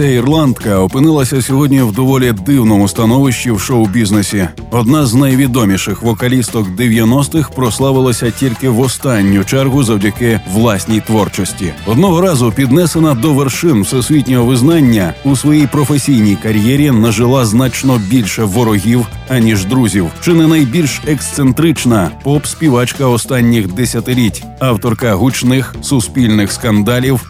Ця ірландка опинилася сьогодні в доволі дивному становищі в шоу-бізнесі. Одна з найвідоміших вокалісток 90-х прославилася тільки в останню чергу завдяки власній творчості. Одного разу піднесена до вершин всесвітнього визнання у своїй професійній кар'єрі нажила значно більше ворогів аніж друзів. Чи не найбільш ексцентрична поп-співачка останніх десятиліть, авторка гучних суспільних скандалів,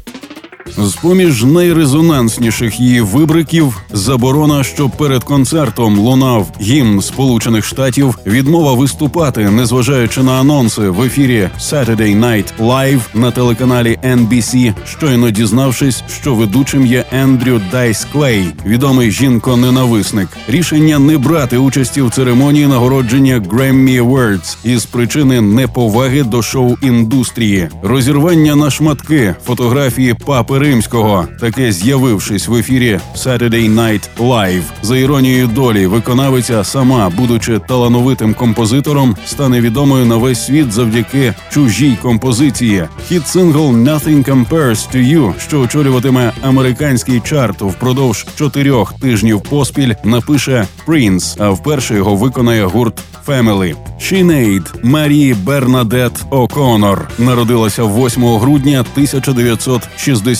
З поміж найрезонансніших її вибриків заборона, що перед концертом лунав гімн Сполучених Штатів, відмова виступати, незважаючи на анонси в ефірі Saturday Night Live на телеканалі NBC, щойно дізнавшись, що ведучим є Ендрю Дайс Клей, відомий жінко-ненависник. Рішення не брати участі в церемонії нагородження Grammy Awards із причини неповаги до шоу-індустрії, розірвання на шматки фотографії папи Римського, таке з'явившись в ефірі Saturday Night Live. За іронією долі, виконавиця сама, будучи талановитим композитором, стане відомою на весь світ завдяки чужій композиції. Хіт сингл «Nothing Compares to You», що очолюватиме американський чарт впродовж чотирьох тижнів поспіль, напише Принц, а вперше його виконає гурт Family. Sinead Марії Бернадет О'Конор народилася 8 грудня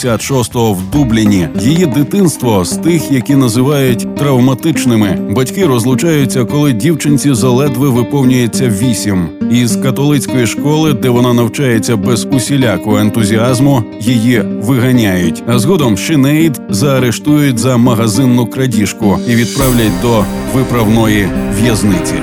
1966-го в Дубліні. Її дитинство з тих, які називають травматичними. Батьки розлучаються, коли дівчинці заледве виповнюється вісім. Із католицької школи, де вона навчається без усілякого ентузіазму, її виганяють. А згодом Sinead заарештують за магазинну крадіжку і відправлять до виправної в'язниці.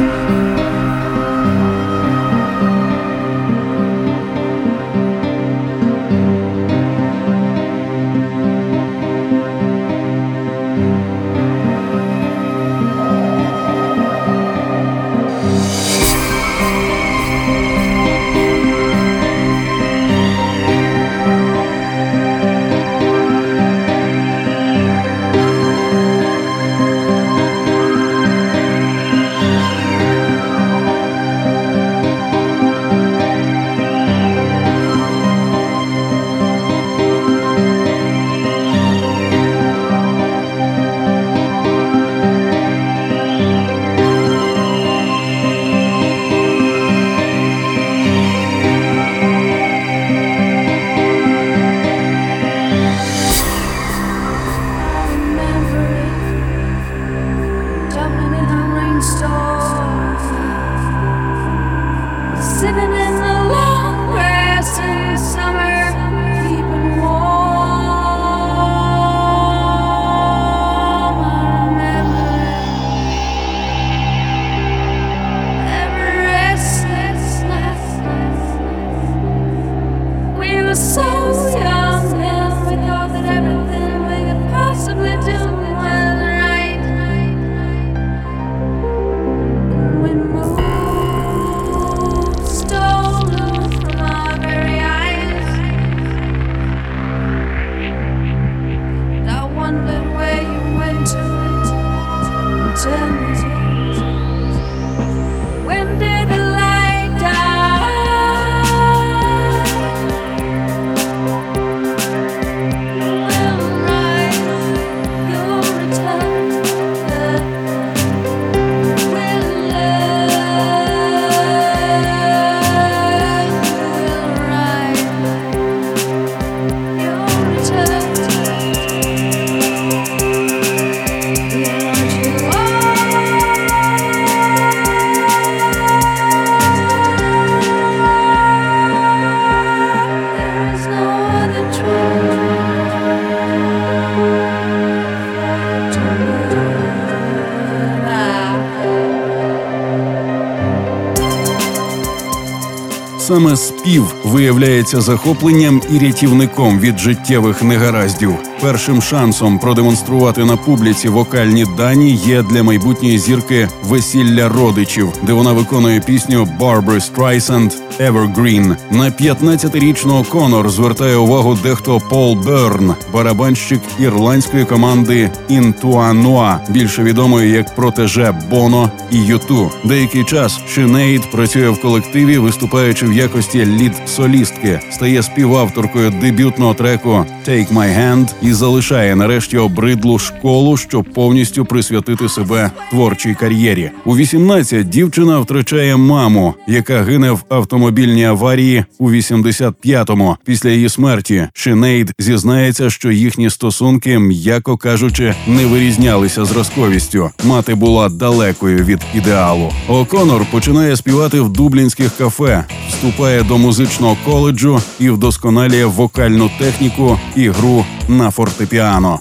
Виявляється захопленням і рятівником від життєвих негараздів. Першим шансом продемонструвати на публіці вокальні дані є для майбутньої зірки весілля родичів, де вона виконує пісню «Barbra Streisand Evergreen. На 15-річного Конор звертає увагу дехто Пол Берн, барабанщик ірландської команди Інтуануа, більше відомої як протеже Боно і Юту. Деякий час Шинейд працює в колективі, виступаючи в якості лід-солістки, стає співавторкою дебютного треку «Take My Hand» і залишає нарешті обридлу школу, щоб повністю присвятити себе творчій кар'єрі. У 18 дівчина втрачає маму, яка гине в автомобільній аварії у 85-му. Після її смерті Шинейд зізнається, що їхні стосунки, м'яко кажучи, не вирізнялися зразковістю. Мати була далекою від ідеалу. О'Конор починає співати в дублінських кафе, вступає до музичного коледжу і вдосконалює вокальну техніку і гру на фортепіано.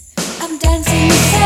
тому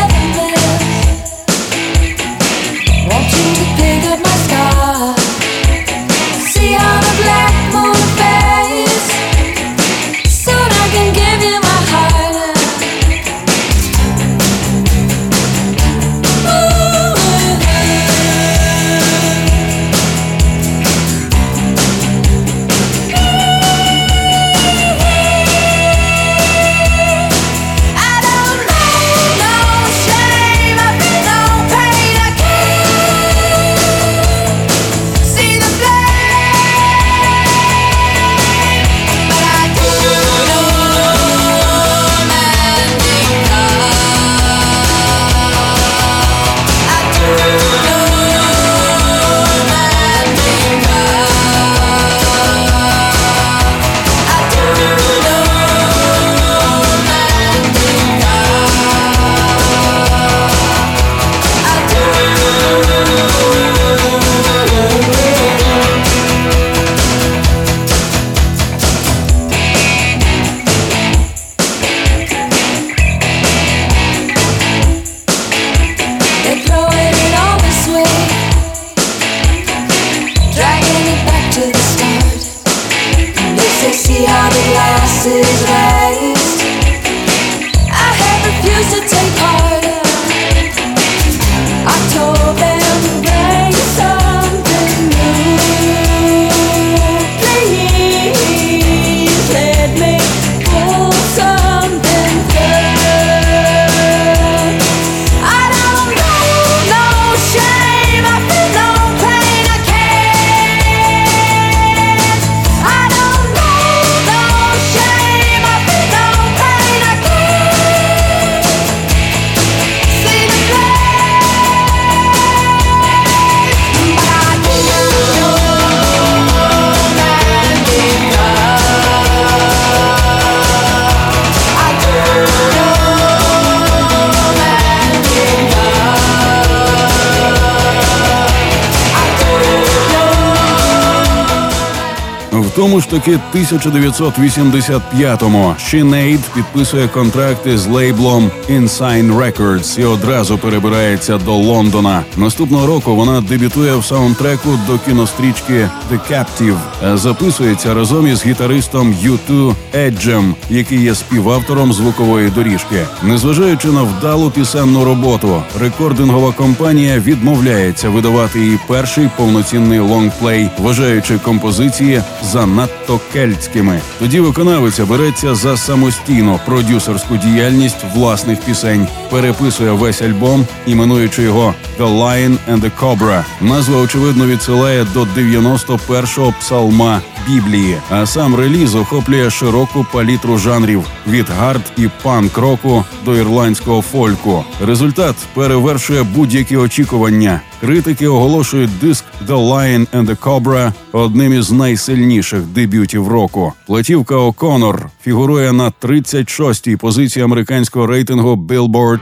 ж таки 1985-му Sinead підписує контракти з лейблом Insign Records і одразу перебирається до Лондона. Наступного року вона дебютує в саундтреку до кінострічки The Captive. Записується разом із гітаристом U2 Еджем, який є співавтором звукової доріжки. Незважаючи на вдалу пісенну роботу, рекордингова компанія відмовляється видавати її перший повноцінний лонгплей, вважаючи композиції за занадто кельтськими. Тоді виконавиця береться за самостійну продюсерську діяльність власних пісень, переписує весь альбом, іменуючи його «The Lion and the Cobra». Назва очевидно відсилає до 91-го псалма Біблії. А сам реліз охоплює широку палітру жанрів від гард і панк року до ірландського фольку. Результат перевершує будь-які очікування. Критики оголошують диск «The Lion and the Cobra» одним із найсильніших дебютів року. Платівка О'Конор фігурує на 36-й позиції американського рейтингу Billboard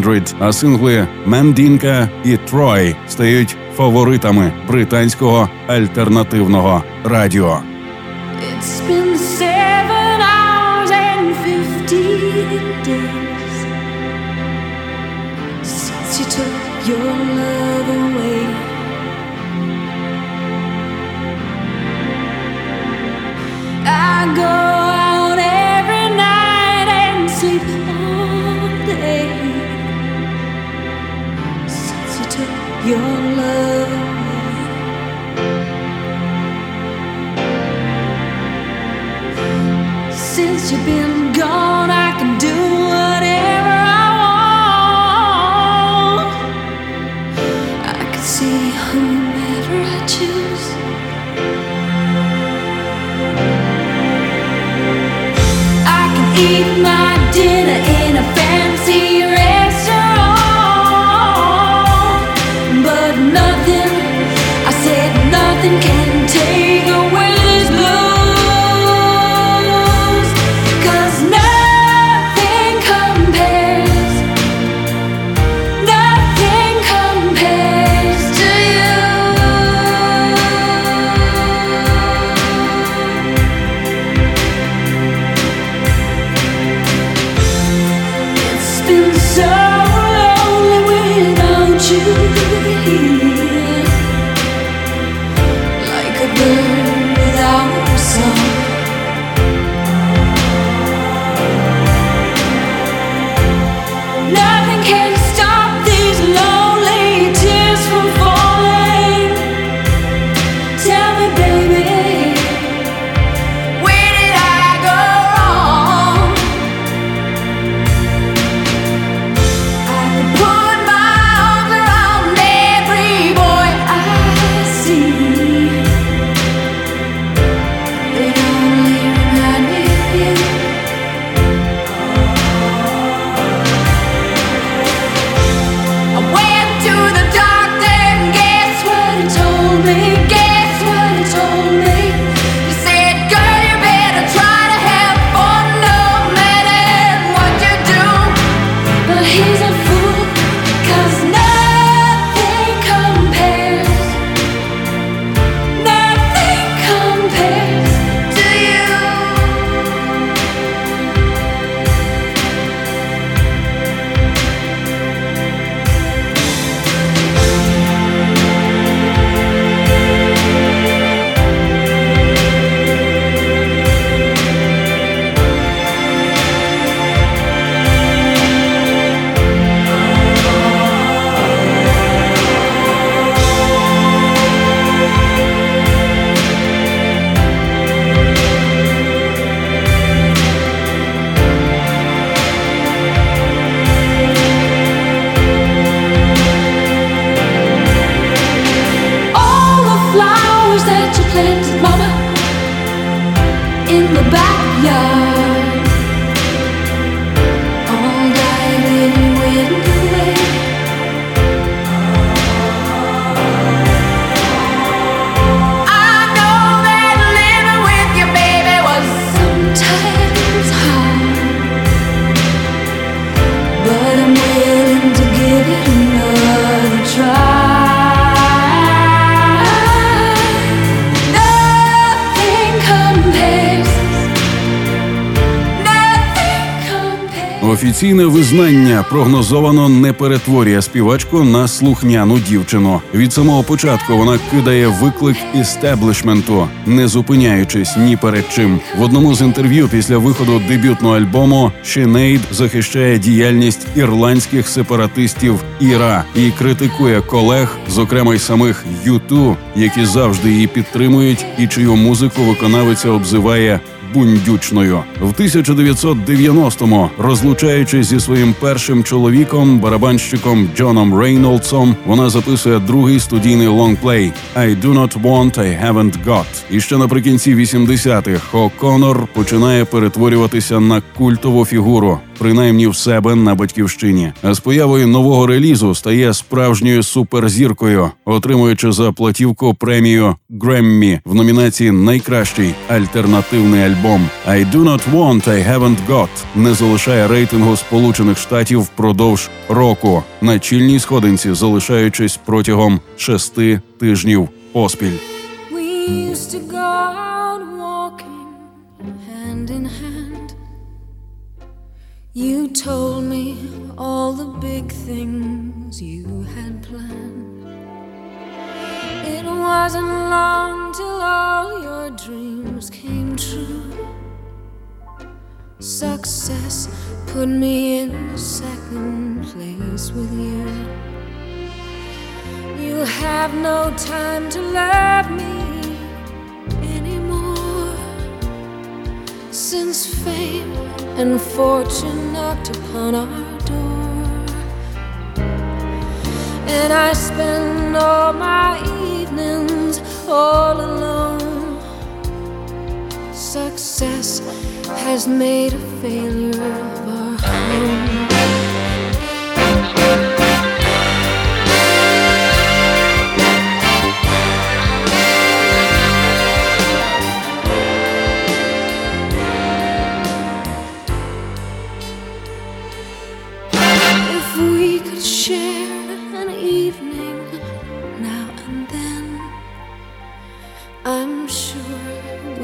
200, а сингли «Мендінка» і «Трой» стають фаворитами британського альтернативного радіо. It's been I go. Офіційне визнання прогнозовано не перетворює співачку на слухняну дівчину. Від самого початку вона кидає виклик істеблішменту, не зупиняючись ні перед чим. В одному з інтерв'ю після виходу дебютного альбому Шинейд захищає діяльність ірландських сепаратистів Іра і критикує колег, зокрема й самих Юту, які завжди її підтримують, і чию музику виконавиця обзиває бундючною. В 1990-му, розлучаючись зі своїм першим чоловіком, барабанщиком Джоном Рейнолдсом, вона записує другий студійний лонгплей «I do not want, I haven't got». І ще наприкінці 80-х О'Коннор починає перетворюватися на культову фігуру принаймні в себе на батьківщині. А з появою нового релізу стає справжньою суперзіркою, отримуючи за платівку премію Греммі в номінації Найкращий альтернативний альбом «I do not want, I haven't got» не залишає рейтингу Сполучених Штатів впродовж року на чільній сходинці, залишаючись протягом шести тижнів поспіль. We used to go out walking hand in hand. You told me all the big things you had planned. It wasn't long till all your dreams came true. Success put me in second place with you. You have no time to love me Since fame and fortune knocked upon our door, and I spend all my evenings all alone. Success has made a failure of our home.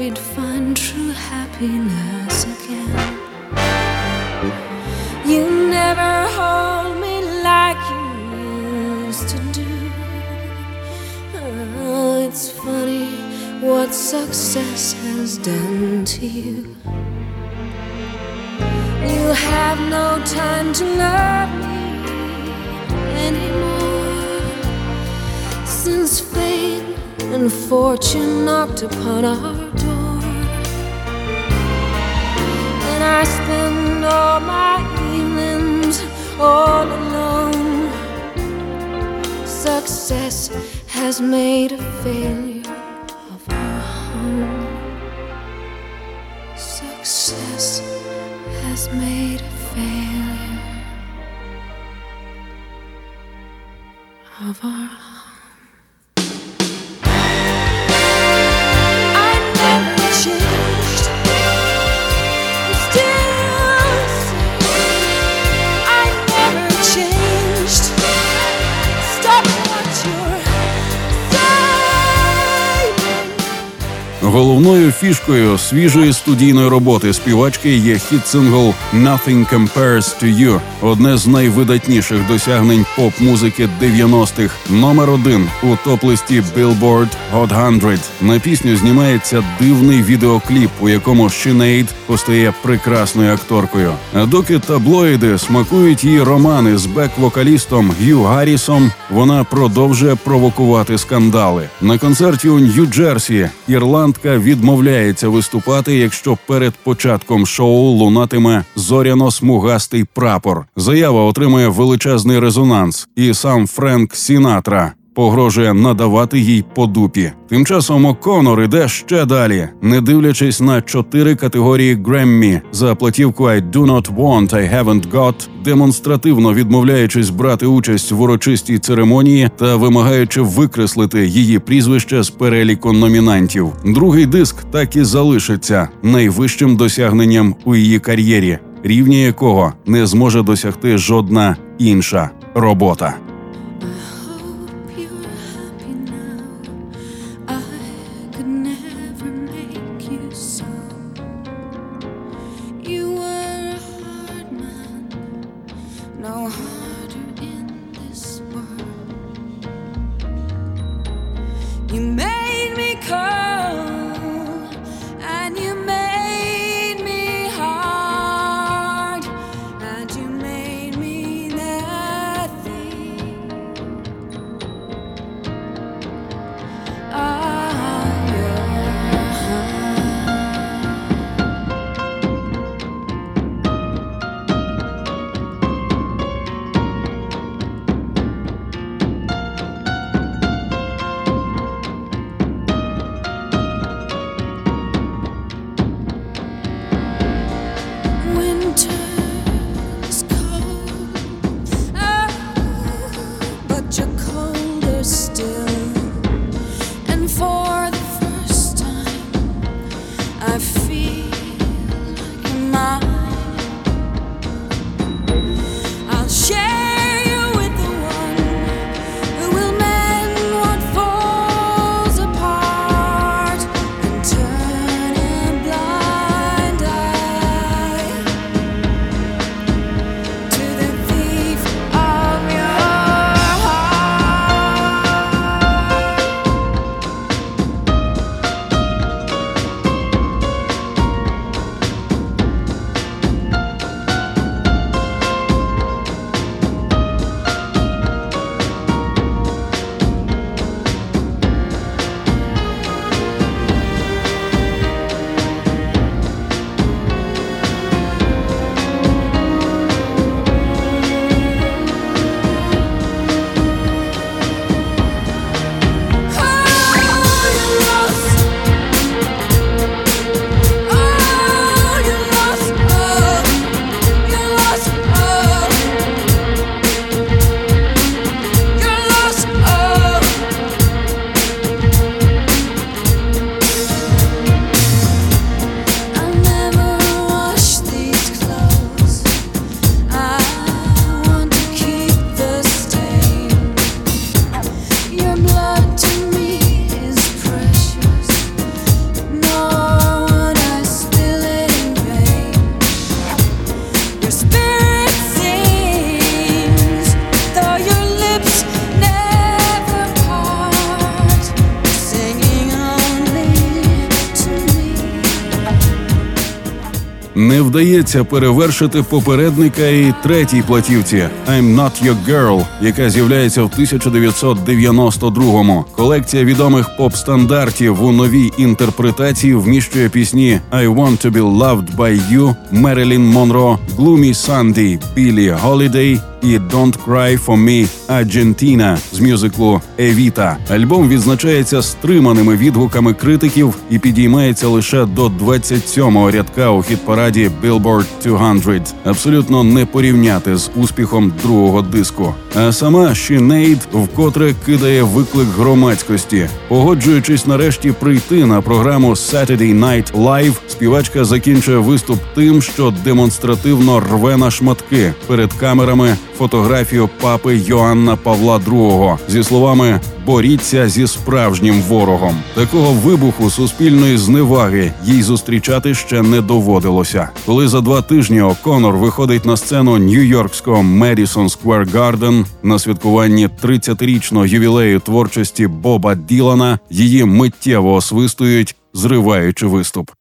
We'd find true happiness again. You never hold me like you used to do. Oh, it's funny what success has done to you. You have no time to love me anymore. Since fate and fortune knocked upon our door, I spend all my evenings all alone. Success has made a failure фішкою свіжої студійної роботи співачки є хіт-сингл «Nothing Compares to You», одне з найвидатніших досягнень поп-музики 90-х, номер один у топ-листі Billboard Hot 100. На пісню знімається дивний відеокліп, у якому Sinead постає прекрасною акторкою. А доки таблоїди смакують її романи з бек-вокалістом Г'ю Гаррісом, вона продовжує провокувати скандали. На концерті у Нью-Джерсі ірландка відмовляється виступати, якщо перед початком шоу лунатиме зоряно-смугастий прапор. Заява отримує величезний резонанс, і сам Френк Сінатра. Погрожує надавати їй по дупі. Тим часом О'Коннор іде ще далі, не дивлячись на чотири категорії Греммі за платівку «I do not want, I haven't got», демонстративно відмовляючись брати участь в урочистій церемонії та вимагаючи викреслити її прізвище з переліку номінантів. Другий диск так і залишиться найвищим досягненням у її кар'єрі, рівня якого не зможе досягти жодна інша робота. Вдається перевершити попередника і третій платівці «I'm not your girl», яка з'являється в 1992-му. Колекція відомих поп-стандартів у новій інтерпретації вміщує пісні «I want to be loved by you», Мерилін Монро, «Gloomy Sunday», Білі Голідей і «Don't Cry for Me» Аргентіна з мюзиклу Евіта. Альбом відзначається стриманими відгуками критиків і підіймається лише до 27-го рядка у хіт-параді Billboard 200. Абсолютно не порівняти з успіхом другого диску. А сама Шінейд вкотре кидає виклик громадськості, погоджуючись нарешті прийти на програму Saturday Night Live, співачка закінчує виступ тим, що демонстративно рве на шматки перед камерами фотографію папи Йоанна Павла II зі словами боріться зі справжнім ворогом. Такого вибуху суспільної зневаги їй зустрічати ще не доводилося. Коли за два тижні О'Конор виходить на сцену нью-йоркського Медісон Сквер Гарден на святкуванні 30-річного ювілею творчості Боба Ділана, її миттєво освистують, зриваючи виступ.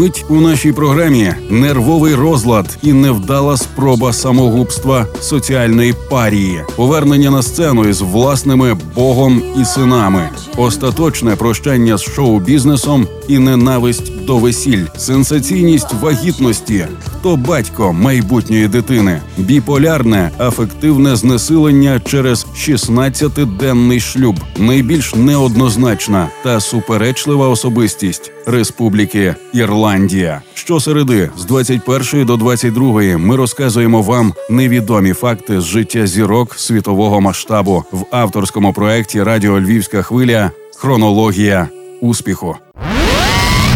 Замить у нашій програмі. Нервовий розлад і невдала спроба самогубства соціальної парії, повернення на сцену із власними богом і синами, остаточне прощання з шоу-бізнесом і ненависть до весіль, сенсаційність вагітності, хто батько майбутньої дитини, біполярне афективне знесилення через 16-денний шлюб, найбільш неоднозначна та суперечлива особистість Республіки Ірландія. Щосереди з 21 до 22 ми розказуємо вам невідомі факти з життя зірок світового масштабу. В авторському проєкті Радіо Львівська хвиля. Хронологія успіху.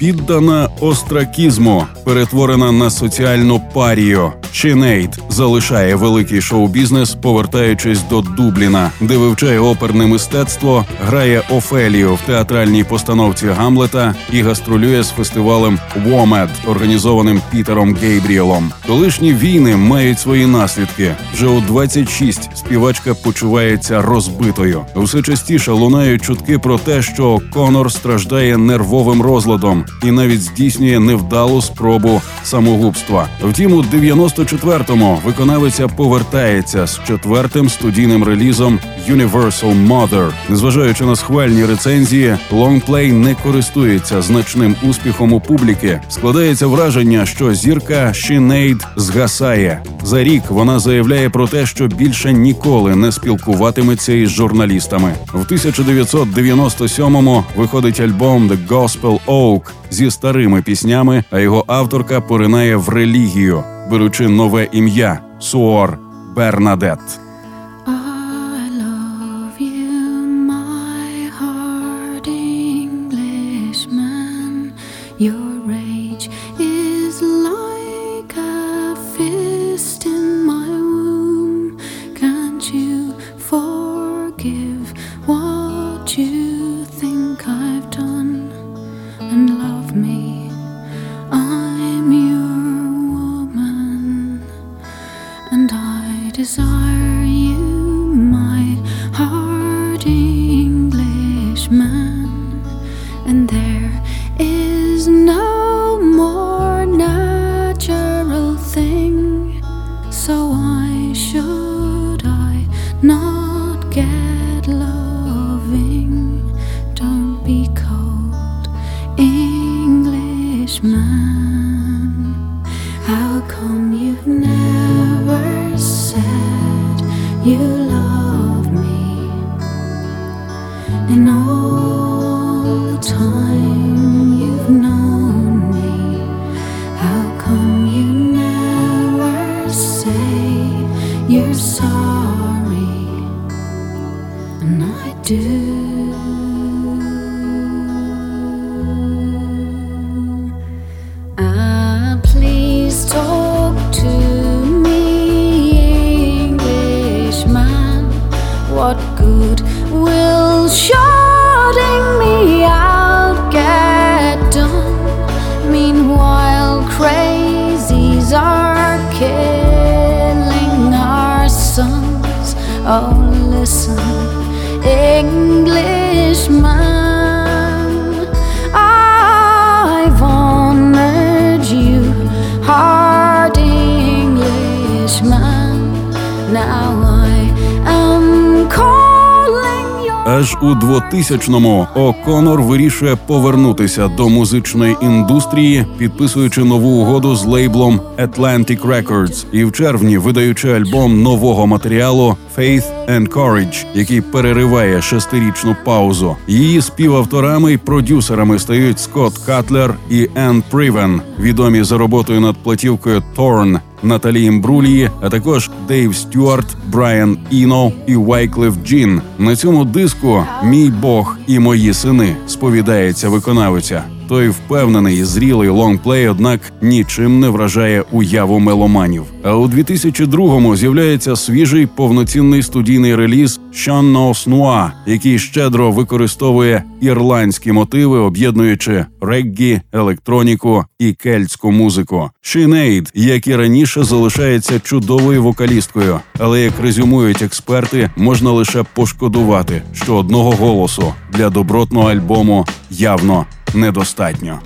Піддана остракізму, перетворена на соціальну парію. Чинейт залишає великий шоу-бізнес, повертаючись до Дубліна, де вивчає оперне мистецтво, грає Офелію в театральній постановці Гамлета і гастролює з фестивалем Вомед, організованим Пітером Гейбріелом. Колишні війни мають свої наслідки. Вже у 26 співачка почувається розбитою. Все частіше лунають чутки про те, що Конор страждає нервовим розладом і навіть здійснює невдалу спробу самогубства. Втім, у 94-му виконавиця повертається з четвертим студійним релізом Universal Mother. Незважаючи на схвальні рецензії, лонгплей не користується значним успіхом у публіки. Складається враження, що зірка Sinead згасає. За рік вона заявляє про те, що більше ніколи не спілкуватиметься із журналістами. В 1997-му виходить альбом The Gospel Oak зі старими піснями, а його авторка поринає в релігію, беручи нове ім'я Суор Бернадет. You, sons. Oh, listen, Englishman. I've honored you, hard Englishman. Now Аж у 2000-му О'Конор вирішує повернутися до музичної індустрії, підписуючи нову угоду з лейблом Atlantic Records і в червні видаючи альбом нового матеріалу Faith and Courage, який перериває шестирічну паузу. Її співавторами й продюсерами стають Скотт Катлер і Енн Привен, відомі за роботою над платівкою Torn. Наталі Імбрулії, а також Дейв Стюарт, Брайан Іно і Вайклиф Джін. На цьому диску Мій Бог і мої сини сповідається виконавиця. Той впевнений, зрілий лонгплей, однак нічим не вражає уяву меломанів. А у 2002-му з'являється свіжий повноцінний студійний реліз «Sean-Nós Nua», який щедро використовує ірландські мотиви, об'єднуючи реггі, електроніку і кельтську музику. Sinead, як і раніше, залишається чудовою вокалісткою, але як резюмують експерти, можна лише пошкодувати, що одного голосу для добротного альбому явно недостатньо.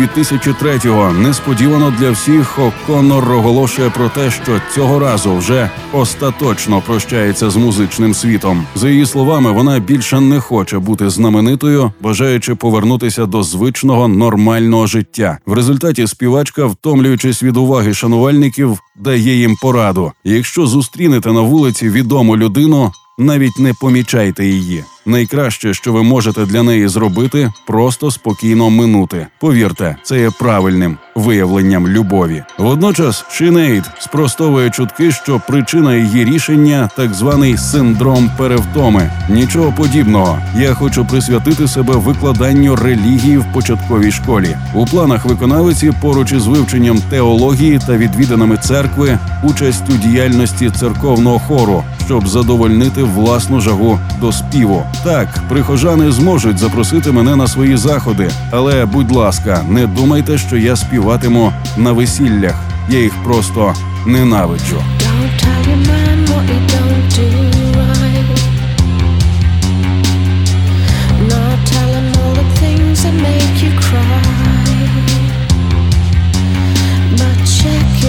2003-го несподівано для всіх О'Коннор оголошує про те, що цього разу вже остаточно прощається з музичним світом. За її словами, вона більше не хоче бути знаменитою, бажаючи повернутися до звичного нормального життя. В результаті співачка, втомлюючись від уваги шанувальників, дає їм пораду: якщо зустрінете на вулиці відому людину, навіть не помічайте її. Найкраще, що ви можете для неї зробити, просто спокійно минути. Повірте, це є правильним виявленням любові. Водночас Шинейд спростовує чутки, що причина її рішення так званий синдром перевтоми. Нічого подібного. Я хочу присвятити себе викладанню релігії в початковій школі. У планах виконавиці поруч із вивченням теології та відвіданими церкви, участь у діяльності церковного хору, щоб задовольнити власну жагу до співу. Так, прихожани зможуть запросити мене на свої заходи, але будь ласка, не думайте, що я співатиму на весіллях. Я їх просто ненавиджу.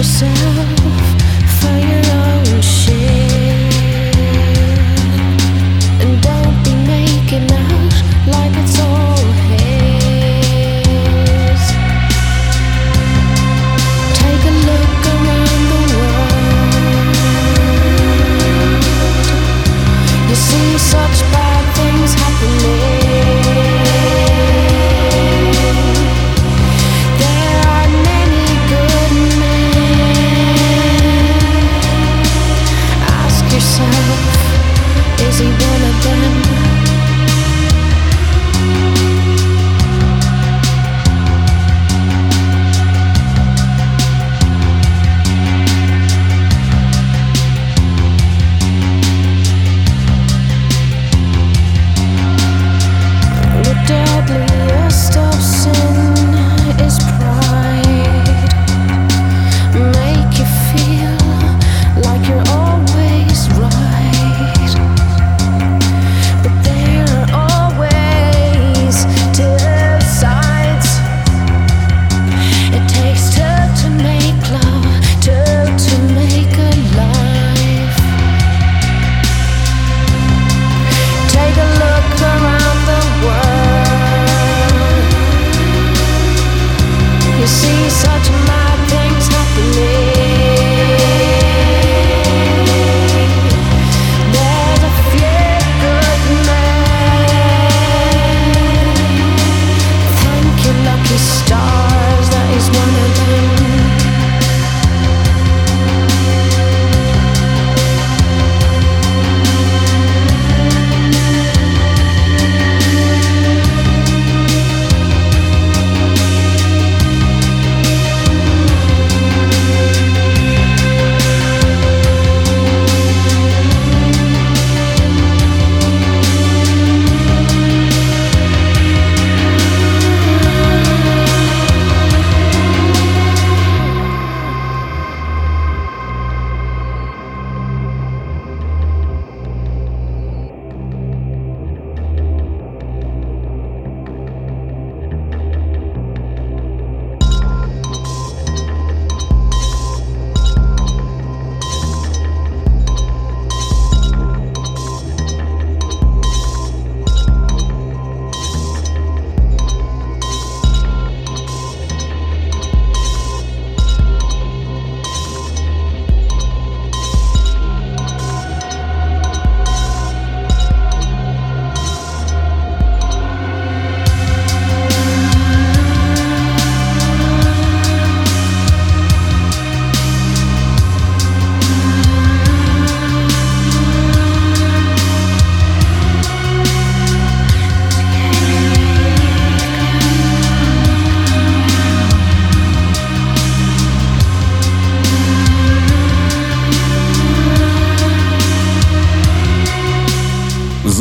yourself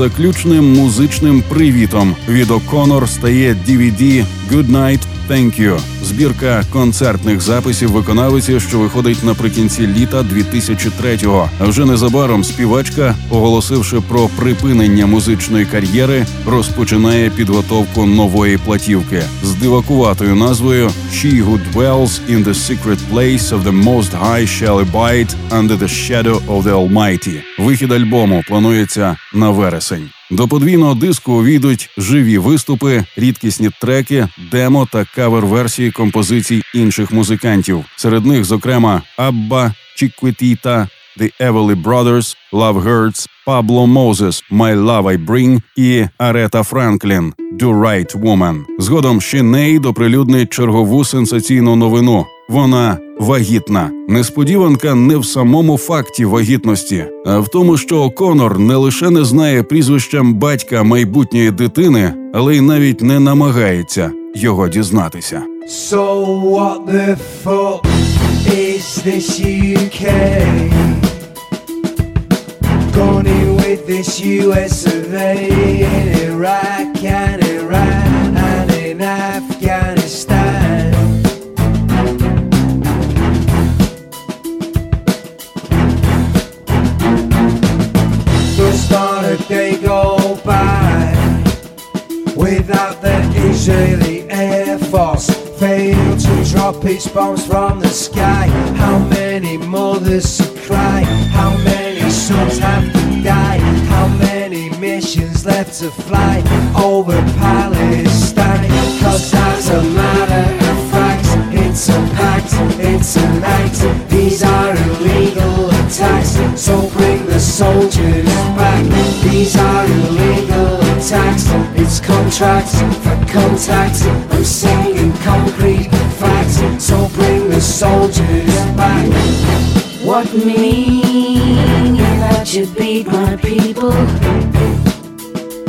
заключним музичним привітом. Від O'Connor стає DVD «Good Night, Thank You» – збірка концертних записів виконавиці, що виходить наприкінці літа 2003-го. А вже незабаром співачка, оголосивши про припинення музичної кар'єри, розпочинає підготовку нової платівки з дивакуватою назвою «She who dwells in the secret place of the Most High shall abide under the shadow of the Almighty». Вихід альбому планується на вересень. До подвійного диску увійдуть живі виступи, рідкісні треки, демо та кавер-версії композицій інших музикантів. Серед них, зокрема, Абба, Чіквітіта, The Everly Brothers, Love Hurts, Pablo Moses, My Love I Bring і Арета Франклін «Do Right Woman». Згодом Шиней доприлюднить чергову сенсаційну новину. Вона вагітна. Несподіванка не в самому факті вагітності, а в тому, що Конор не лише не знає прізвищем батька майбутньої дитини, але й навіть не намагається його дізнатися. So what the fuck is this UK? Gone with this US survey in Iraq and Israeli Air Force fail to drop its bombs from the sky. How many mothers to cry? How many sons have to die? How many missions left to fly over Palestine? Cause as a matter of fact, it's a pact, it's an act. These are illegal attacks, so bring the soldiers back. These are contracts for contacts. I'm saying concrete facts, so bring the soldiers back. What mean that you beat my people?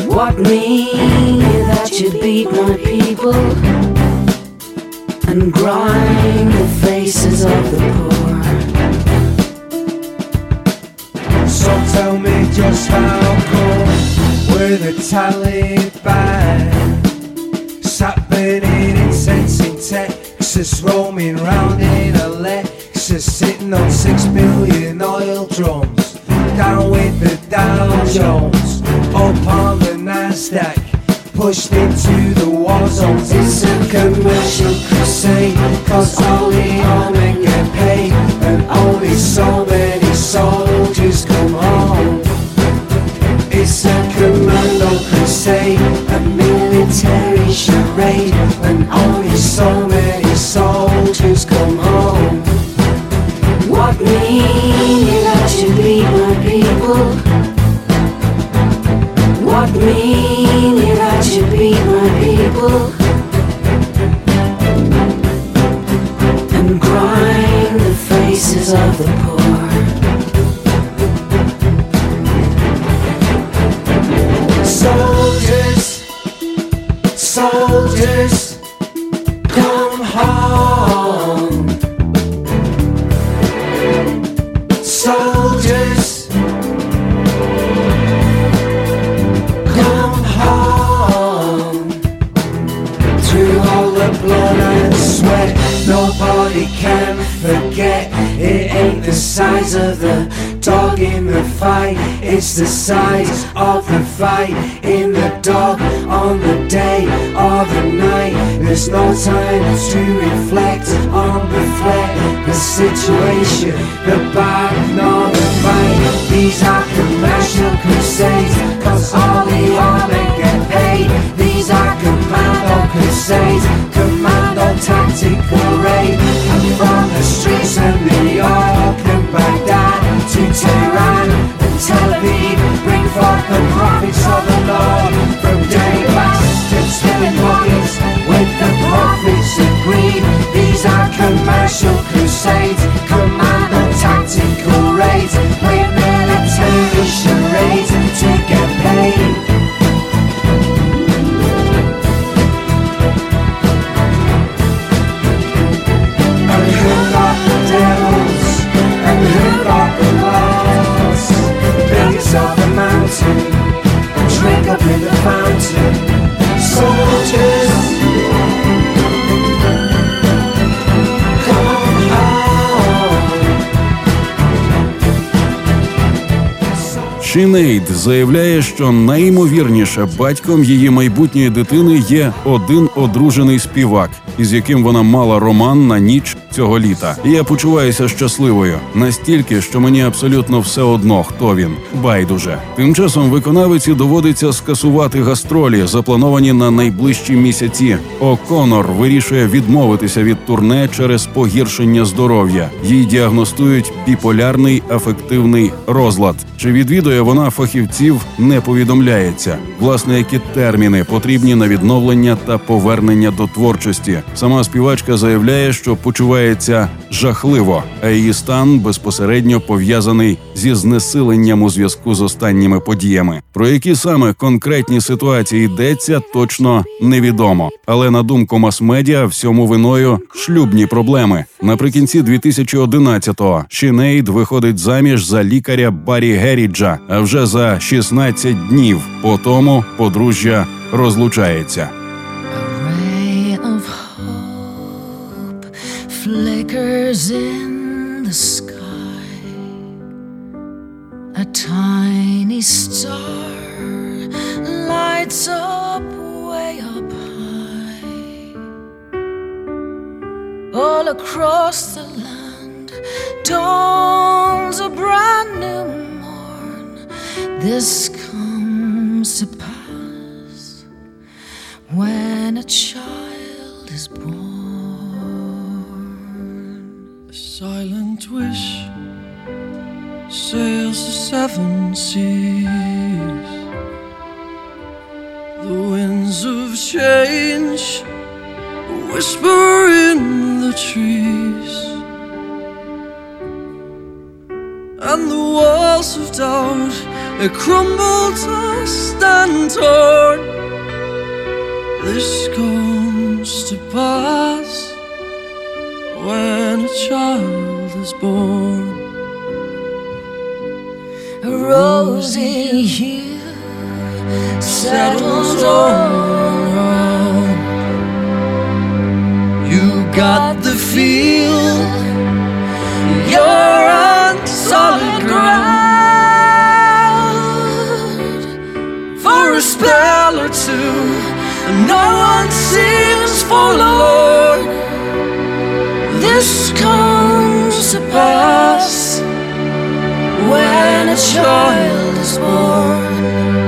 What mean that you beat my people? And grind the faces of the poor. So tell me just how come we're the Taliban. Sat burning incense in Texas Roaming round in a Lexus Sitting on six billion oil drums Down with the Dow Jones. Up on the Nasdaq. Pushed into the war zones. It's a commercial crusade Cause only all men get paid And only so many Шинейд заявляє, що найімовірніше батьком її майбутньої дитини є один одружений співак, із яким вона мала роман на ніч цього літа. Я почуваюся щасливою настільки, що мені абсолютно все одно, хто він байдуже. Тим часом виконавиці доводиться скасувати гастролі, заплановані на найближчі місяці. О'Конор вирішує відмовитися від турне через погіршення здоров'я. Їй діагностують біполярний афективний розлад. Чи відвідує вона фахівців, не повідомляється. Власне, які терміни потрібні на відновлення та повернення до творчості. Сама співачка заявляє, що почувається жахливо, а її стан безпосередньо пов'язаний зі знесиленням у зв'язку з останніми подіями. Про які саме конкретні ситуації йдеться, точно невідомо. Але на думку мас-медіа, всьому виною шлюбні проблеми. Наприкінці 2011-го Шінейд виходить заміж за лікаря Барі Геріджа. А вже за 16 днів по тому подружжя розлучається. Flickers in the sky. A tiny star lights up way up high. All across the land dawns a brand new morn. This comes to pass when a child is born. Silent wish sails the seven seas. The winds of change whisper in the trees. And the walls of doubt they crumble dust and torn. This comes to pass when a child is born. A rosy hue settles all around. You got the feel, you're on solid ground. For a spell or two, no one seems forlorn. This comes to pass when a child is born.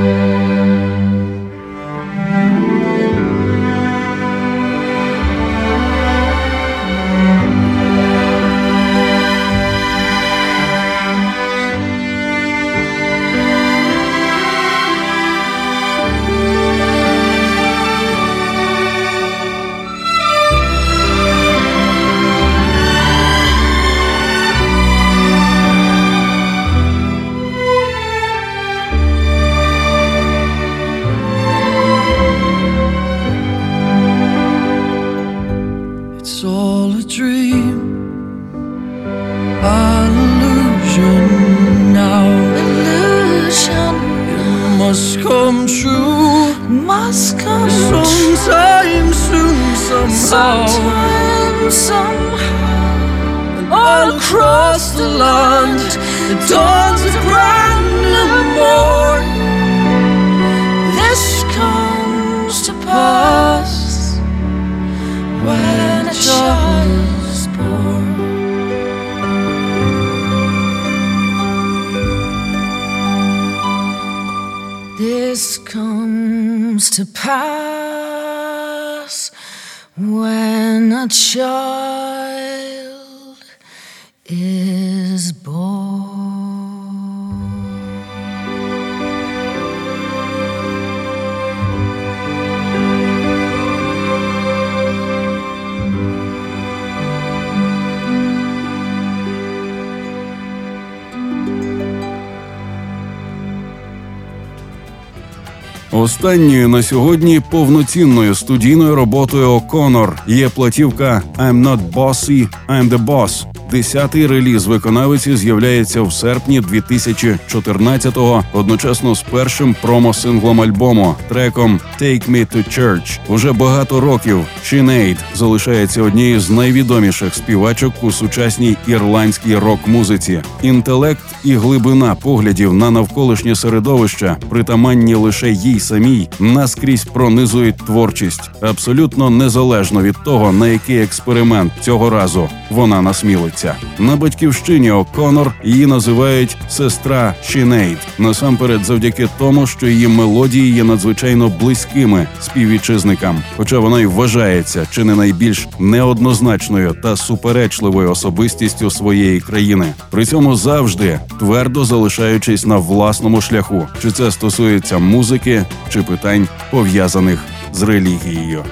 Останньою на сьогодні повноцінною студійною роботою О'Конор є платівка «I'm not bossy, I'm the boss», Десятий реліз виконавиці з'являється в серпні 2014-го, одночасно з першим промо-синглом альбому треком «Take Me to Church». Уже багато років Sinead залишається однією з найвідоміших співачок у сучасній ірландській рок-музиці. Інтелект і глибина поглядів на навколишнє середовище, притаманні лише їй самій, наскрізь пронизують творчість, абсолютно незалежно від того, на який експеримент цього разу вона насмілиться. На батьківщині О'Конор її називають сестра Шінейд, насамперед завдяки тому, що її мелодії є надзвичайно близькими співвітчизникам, хоча вона й вважається чи не найбільш неоднозначною та суперечливою особистістю своєї країни. При цьому завжди твердо залишаючись на власному шляху, чи це стосується музики чи питань пов'язаних з релігією.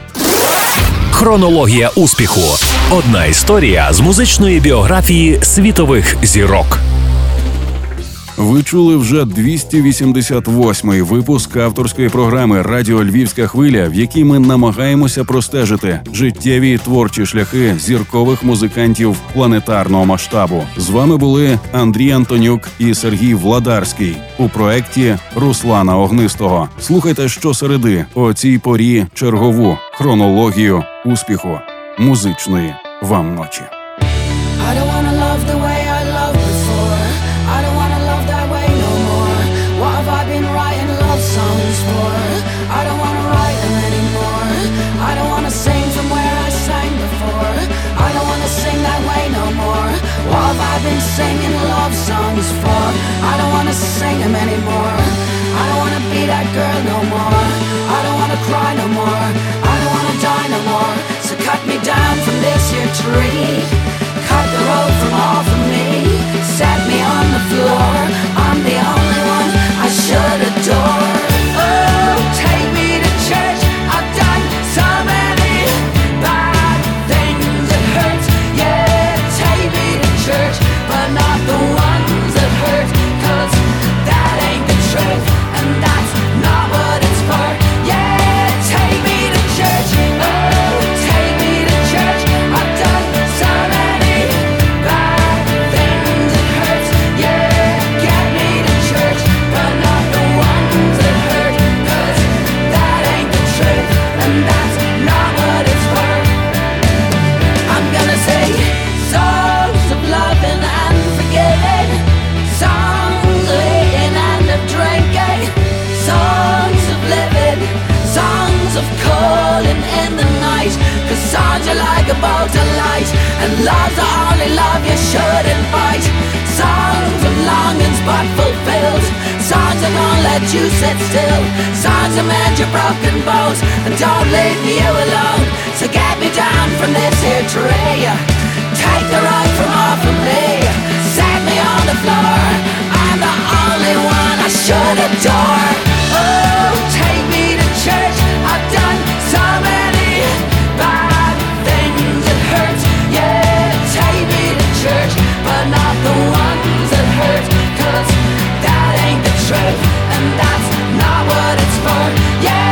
Хронологія успіху. Одна історія з музичної біографії світових зірок. Ви чули вже 288-й випуск авторської програми Радіо Львівська хвиля, в якій ми намагаємося простежити життєві і творчі шляхи зіркових музикантів планетарного масштабу. З вами були Андрій Антонюк і Сергій Владарський у проєкті Руслана Огнистого. Слухайте щосереди о цій порі чергову хронологію успіху музичної вам ночі. I don't wanna love the way I loved before. I don't wanna love that way no more. What have I been writing love songs for? I don't wanna write them anymore. I don't wanna sing from where I sang before. I don't wanna sing that way no more. What have I been singing love songs for? I don't wanna sing them anymore. I don't wanna be that girl no more. Down from this here tree. Cut the rope from off of me. Set me on the floor. I'm the only one are like a of light, and love's the only love you shouldn't fight. Songs of longings but fulfilled, songs that won't let you sit still, songs that mend your broken bones and don't leave you alone. So get me down from this here tree. Take the road from off of me. Set me on the floor. I'm the only one I should adore. Truth, and that's not what it's for. Yeah,